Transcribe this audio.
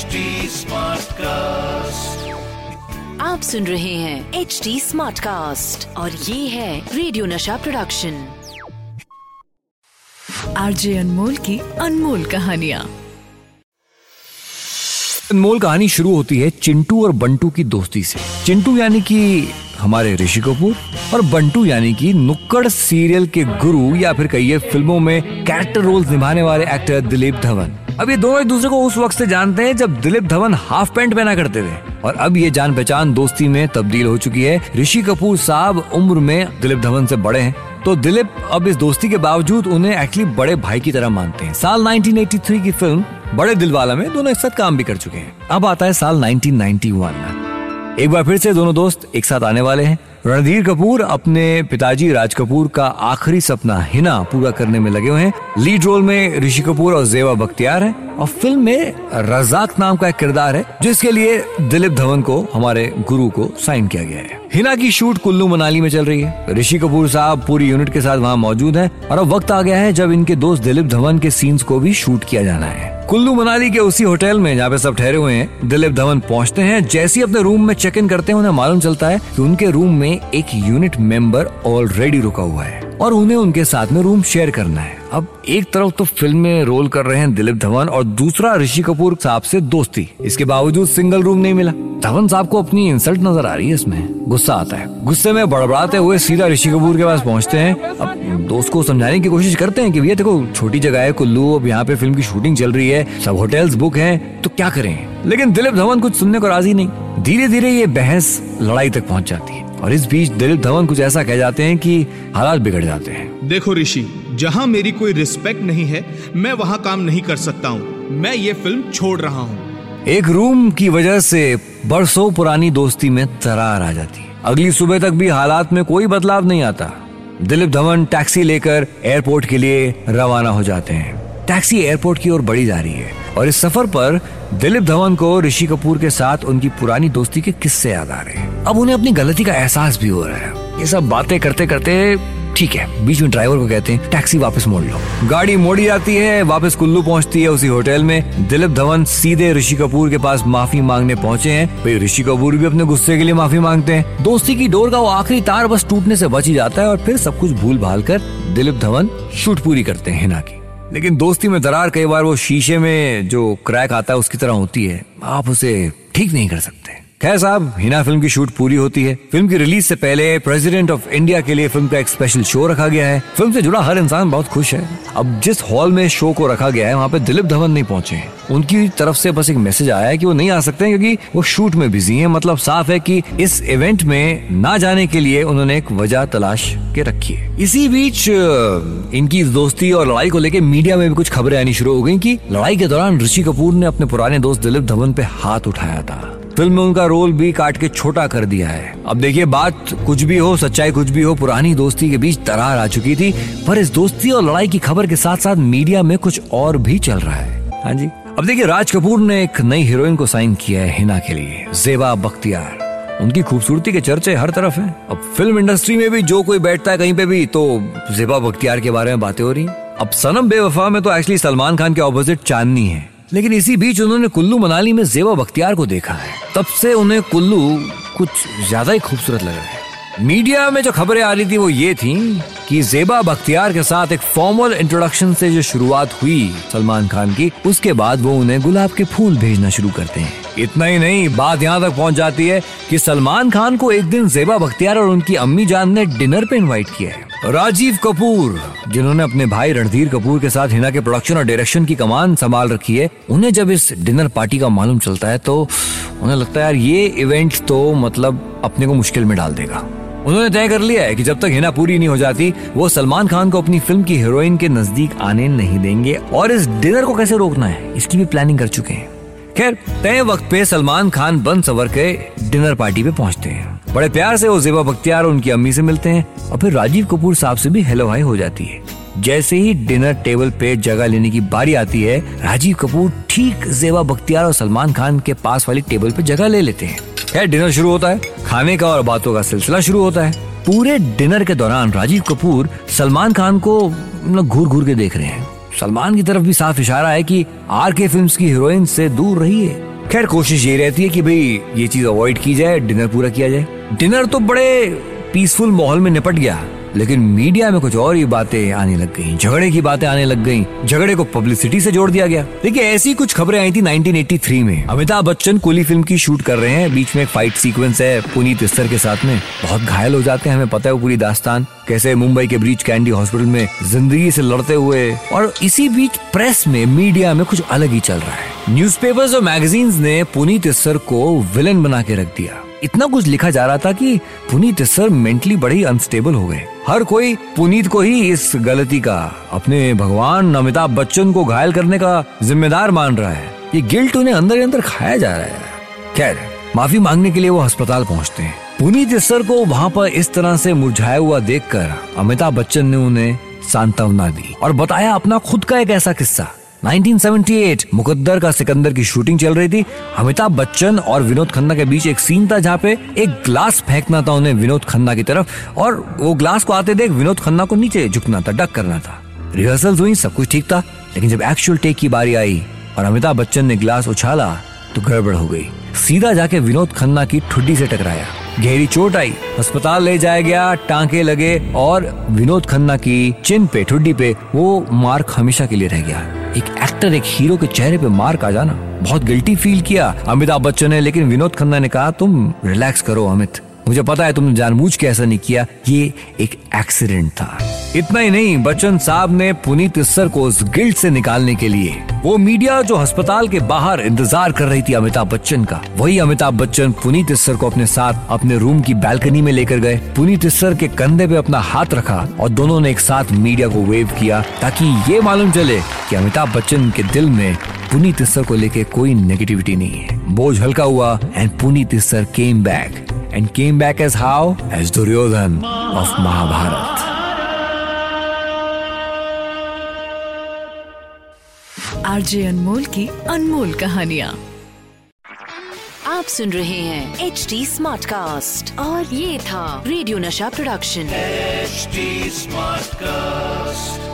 HD Smartcast. आप सुन रहे हैं एच डी स्मार्ट कास्ट और ये है रेडियो नशा प्रोडक्शन आरजे अनमोल की अनमोल कहानिया। अनमोल कहानी शुरू होती है चिंटू और बंटू की दोस्ती से। चिंटू यानी कि हमारे ऋषि कपूर और बंटू यानी कि नुक्कड़ सीरियल के गुरु या फिर कहिए फ़िल्मों में कैरेक्टर रोल्स निभाने वाले एक्टर दिलीप धवन। अब ये दोनों एक दूसरे को उस वक्त से जानते हैं जब दिलीप धवन हाफ़ पैंट पहना करते थे। और अब ये जान पहचान दोस्ती में तब्दील हो चुकी है। ऋषि कपूर साहब उम्र में दिलीप धवन से बड़े हैं। तो दिलीप अब इस दोस्ती के बावजूद उन्हें एक्चुअली बड़े भाई की तरह मानते हैं। साल 1983 की फ़िल्म बड़े दिलवाला में दोनों एक साथ काम भी कर चुके हैं। अब आता है साल 1991 एक बार फिर से दोनों दोस्त एक साथ आने वाले हैं। रणधीर कपूर अपने पिताजी राज कपूर का आखिरी सपना हिना पूरा करने में लगे हुए हैं। लीड रोल में ऋषि कपूर और जेवा बख्तियार हैं और फ़िल्म में रजाक नाम का एक किरदार है, जिसके लिए दिलीप धवन को, हमारे गुरु को साइन किया गया है। हिना की शूट कुल्लू मनाली में चल रही है। ऋषि कपूर साहब पूरी यूनिट के साथ वहाँ मौजूद है और अब वक्त आ गया है जब इनके दोस्त दिलीप धवन के सीन्स को भी शूट किया जाना है। कुल्लू मनाली के उसी होटल में जहाँ पे सब ठहरे हुए हैं, दिलीप धवन पहुँचते हैं। जैसे ही अपने रूम में चेक इन करते हैं, उन्हें मालूम चलता है कि उनके रूम में एक यूनिट मेंबर ऑलरेडी रुका हुआ है। और उन्हें उनके साथ में रूम शेयर करना है। अब एक तरफ़ तो फ़िल्म में रोल कर रहे हैं दिलीप धवन और दूसरा ऋषि कपूर साहब से दोस्ती। इसके बावजूद सिंगल रूम नहीं मिला। धवन साहब को अपनी इंसल्ट नज़र आ रही है इसमें। गुस्सा आता है। गुस्से में बड़बड़ाते हुए सीधा ऋषि कपूर के पास पहुँचते हैं। अब दोस्त को समझाने की कोशिश करते हैं कि, भैया देखो, छोटी जगह है, कुल्लू, अब यहाँ पे फ़िल्म की शूटिंग चल रही है, सब होटल्स बुक हैं तो क्या करें? लेकिन दिलीप धवन कुछ सुनने को राज़ी नहीं। धीरे धीरे ये बहस लड़ाई तक पहुँच जाती है। और इस बीच दिलीप धवन कुछ ऐसा कह जाते हैं कि हालात बिगड़ जाते हैं। देखो ऋषि जहाँ मेरी कोई रिस्पेक्ट नहीं है मैं वहाँ काम नहीं कर सकता हूँ। मैं ये फ़िल्म छोड़ रहा हूँ। एक रूम की वजह से बरसों पुरानी दोस्ती में दरार आ जाती है। अगली सुबह तक भी हालात में कोई बदलाव नहीं आता। दिलीप धवन टैक्सी लेकर एयरपोर्ट के लिए रवाना हो जाते हैं। टैक्सी एयरपोर्ट की ओर बढ़ी जा रही है। और इस सफ़र पर दिलीप धवन को ऋषि कपूर के साथ उनकी पुरानी दोस्ती के किस्से याद आ रहे हैं। अब उन्हें अपनी गलती का एहसास भी हो रहा है। ये सब बातें करते करते, ठीक है, बीच में ड्राइवर को कहते हैं, टैक्सी वापस मोड़ लो। गाड़ी मोड़ी जाती है, वापस कुल्लू पहुँचती है उसी होटल में। दिलीप धवन सीधे ऋषि कपूर के पास माफ़ी मांगने पहुँचे हैं। भाई, ऋषि कपूर भी अपने गुस्से के लिए माफ़ी मांगते हैं। दोस्ती की डोर का वो आखिरी तार बस टूटने से बच ही जाता है और फिर सब कुछ भूल भाल कर दिलीप धवन शूट पूरी करते हैं, हिना की। लेकिन दोस्ती में दरार कई बार वो शीशे में जो क्रैक आता है उसकी तरह होती है। आप उसे ठीक नहीं कर सकते। खैर साहब, हिना फ़िल्म की शूट पूरी होती है। फ़िल्म की रिलीज़ से पहले प्रेसिडेंट ऑफ़ इंडिया के लिए फ़िल्म का एक स्पेशल शो रखा गया है। फ़िल्म से जुड़ा हर इंसान बहुत खुश है। अब जिस हॉल में शो को रखा गया है, वहाँ पे दिलीप धवन नहीं पहुँचे। हैं उनकी तरफ़ से बस एक मैसेज आया है कि वो नहीं आ सकते क्योंकि वो शूट में बिज़ी हैं। मतलब साफ़ है कि इस इवेंट में ना जाने के लिए उन्होंने एक वजह तलाश के रखी है। इसी बीच इनकी दोस्ती और लड़ाई को लेकर मीडिया में भी कुछ खबरें आनी शुरू हो गई कि लड़ाई के दौरान ऋषि कपूर ने अपने पुराने दोस्त दिलीप धवन पे हाथ उठाया था। फ़िल्म में उनका रोल भी काट के छोटा कर दिया है। अब देखिए, बात कुछ भी हो, सच्चाई कुछ भी हो, पुरानी दोस्ती के बीच दरार आ चुकी थी, पर इस दोस्ती और लड़ाई की खबर के साथ साथ मीडिया में कुछ और भी चल रहा है। हाँ जी। अब देखिए, राज कपूर ने एक नई हीरोइन को साइन किया है हिना के लिए जेबा बख्तियार। उनकी खूबसूरती के चर्चे हर तरफ़ हैं। अब फ़िल्म इंडस्ट्री में भी जो कोई बैठता है कहीं पे भी तो जेबा बख्तियार के बारे में बातें हो रही अब सनम बेवफा में तो एक्चुअली सलमान खान के ऑपोजिट चांदनी है। लेकिन इसी बीच उन्होंने कुल्लू मनाली में जेबा बख्तियार को देखा है। तब से उन्हें कुल्लू कुछ ज़्यादा ही खूबसूरत लग रहा है। मीडिया में जो खबरें आ रही थी वो ये थी कि जेबा बख्तियार के साथ एक फॉर्मल इंट्रोडक्शन से जो शुरुआत हुई सलमान खान की, उसके बाद वो उन्हें गुलाब के फूल भेजना शुरू करते हैं। इतना ही नहीं, बात यहाँ तक पहुँच जाती है कि सलमान खान को एक दिन जेबा बख्तियार और उनकी अम्मी जान ने डिनर पे इनवाइट किया है। राजीव कपूर, जिन्होंने अपने भाई रणधीर कपूर के साथ हिना के प्रोडक्शन और डायरेक्शन की कमान संभाल रखी है, उन्हें जब इस डिनर पार्टी का मालूम चलता है तो उन्हें लगता है, यार, ये इवेंट तो मतलब अपने को मुश्किल में डाल देगा। उन्होंने तय कर लिया है कि जब तक हिना पूरी नहीं हो जाती, वो सलमान खान को अपनी फ़िल्म की हीरोइन के नज़दीक आने नहीं देंगे, और इस डिनर को कैसे रोकना है, इसकी भी प्लानिंग कर चुके हैं। खैर, तय वक्त पे सलमान खान बन सवर के डिनर पार्टी पे पहुँचते हैं। बड़े प्यार से वो जेबा बख्तियार उनकी अम्मी से मिलते हैं और फिर राजीव कपूर साहब से भी हेलो हाई हो जाती है। जैसे ही डिनर टेबल पे जगह लेने की बारी आती है, राजीव कपूर ठीक जेबा बख्तियार और सलमान खान के पास वाली टेबल पे जगह ले लेते हैं। खैर डिनर शुरू होता है। खाने का और बातों का सिलसिला शुरू होता है। पूरे डिनर के दौरान राजीव कपूर सलमान खान को मतलब घूर घूर के देख रहे हैं। सलमान की तरफ़ भी साफ़ इशारा है कि आर के फ़िल्म की हीरोइन से दूर रहिए। खैर, कोशिश ये रहती है कि भाई ये चीज़ अवॉइड की जाए डिनर पूरा किया जाए। डिनर तो बड़े पीसफुल माहौल में निपट गया, लेकिन मीडिया में कुछ और ही बातें आने लग गई, झगड़े की बातें आने लग गई, झगड़े को पब्लिसिटी से जोड़ दिया गया। देखिए, ऐसी कुछ खबरें आई थी 1983 में। अमिताभ बच्चन कोली फ़िल्म की शूट कर रहे हैं, बीच में एक फाइट सीक्वेंस है पुनीत इस्तर के साथ में। बहुत घायल हो जाते हैं, हमें पता है वो पूरी दास्तान। कैसे मुंबई के ब्रीच कैंडी हॉस्पिटल में ज़िंदगी से लड़ते हुए, और इसी बीच प्रेस में, मीडिया में कुछ अलग ही चल रहा है। न्यूज़पेपर्स और मैगजीन्स ने पुनीत इस्तर को विलन बना के रख दिया। इतना कुछ लिखा जा रहा था कि पुनीत सर मेंटली बड़े अनस्टेबल हो गए। हर कोई पुनीत को ही इस गलती का, अपने भगवान अमिताभ बच्चन को घायल करने का जिम्मेदार मान रहा है। ये गिल्ट उन्हें अंदर ही अंदर खाया जा रहा है। खैर, माफ़ी मांगने के लिए वो अस्पताल पहुँचते हैं। पुनीत सर को वहाँ पर इस तरह से मुरझाया हुआ देखकर अमिताभ बच्चन ने उन्हें सांत्वना दी और बताया अपना खुद का एक ऐसा किस्सा। 1978 मुकद्दर का सिकंदर की शूटिंग चल रही थी। अमिताभ बच्चन और विनोद खन्ना के बीच एक सीन था जहाँ पे एक ग्लास फेंकना था उन्हें विनोद खन्ना की तरफ़ और वो ग्लास को आते देख विनोद खन्ना को नीचे झुकना था, डक करना था। रिहर्सल हुई, सब कुछ ठीक था, लेकिन जब एक्चुअल टेक की बारी आई और अमिताभ बच्चन ने ग्लास उछाला तो गड़बड़ हो गई। सीधा जाके विनोद खन्ना की ठुड्डी से टकराया। गहरी चोट आई, अस्पताल ले जाया गया, टांके लगे और विनोद खन्ना की चिन पे, ठुड्डी पे वो मार्क हमेशा के लिए रह गया। एक एक्टर एक हीरो के चेहरे पे मार का जाना। बहुत गिल्टी फील किया, अमिताभ बच्चन ने, लेकिन विनोद खन्ना ने कहा, तुम रिलैक्स करो, अमित। मुझे पता है तुमने जानबूझ के ऐसा नहीं किया, ये एक एक्सीडेंट था। इतना ही नहीं, बच्चन साहब ने पुनीत इस्सर को उस गिल्ट से निकालने के लिए, वो मीडिया जो अस्पताल के बाहर इंतज़ार कर रही थी अमिताभ बच्चन का, वही अमिताभ बच्चन पुनीत इस्सर को अपने साथ अपने रूम की बैल्कनी में लेकर गए। पुनीत इस्सर के कंधे पे अपना हाथ रखा और दोनों ने एक साथ मीडिया को वेव किया, ताकि ये मालूम चले कि अमिताभ बच्चन के दिल में पुनीत इस्सर को लेके कोई नेगेटिविटी नहीं है। बोझ हल्का हुआ and Puneet Issar came back and came back as how as Duryodhan of Mahabharat RJ Anmol की अनमोल कहानियाँ। आप सुन रहे हैं एच डी स्मार्ट कास्ट और ये था रेडियो नशा प्रोडक्शन HD Smartcast.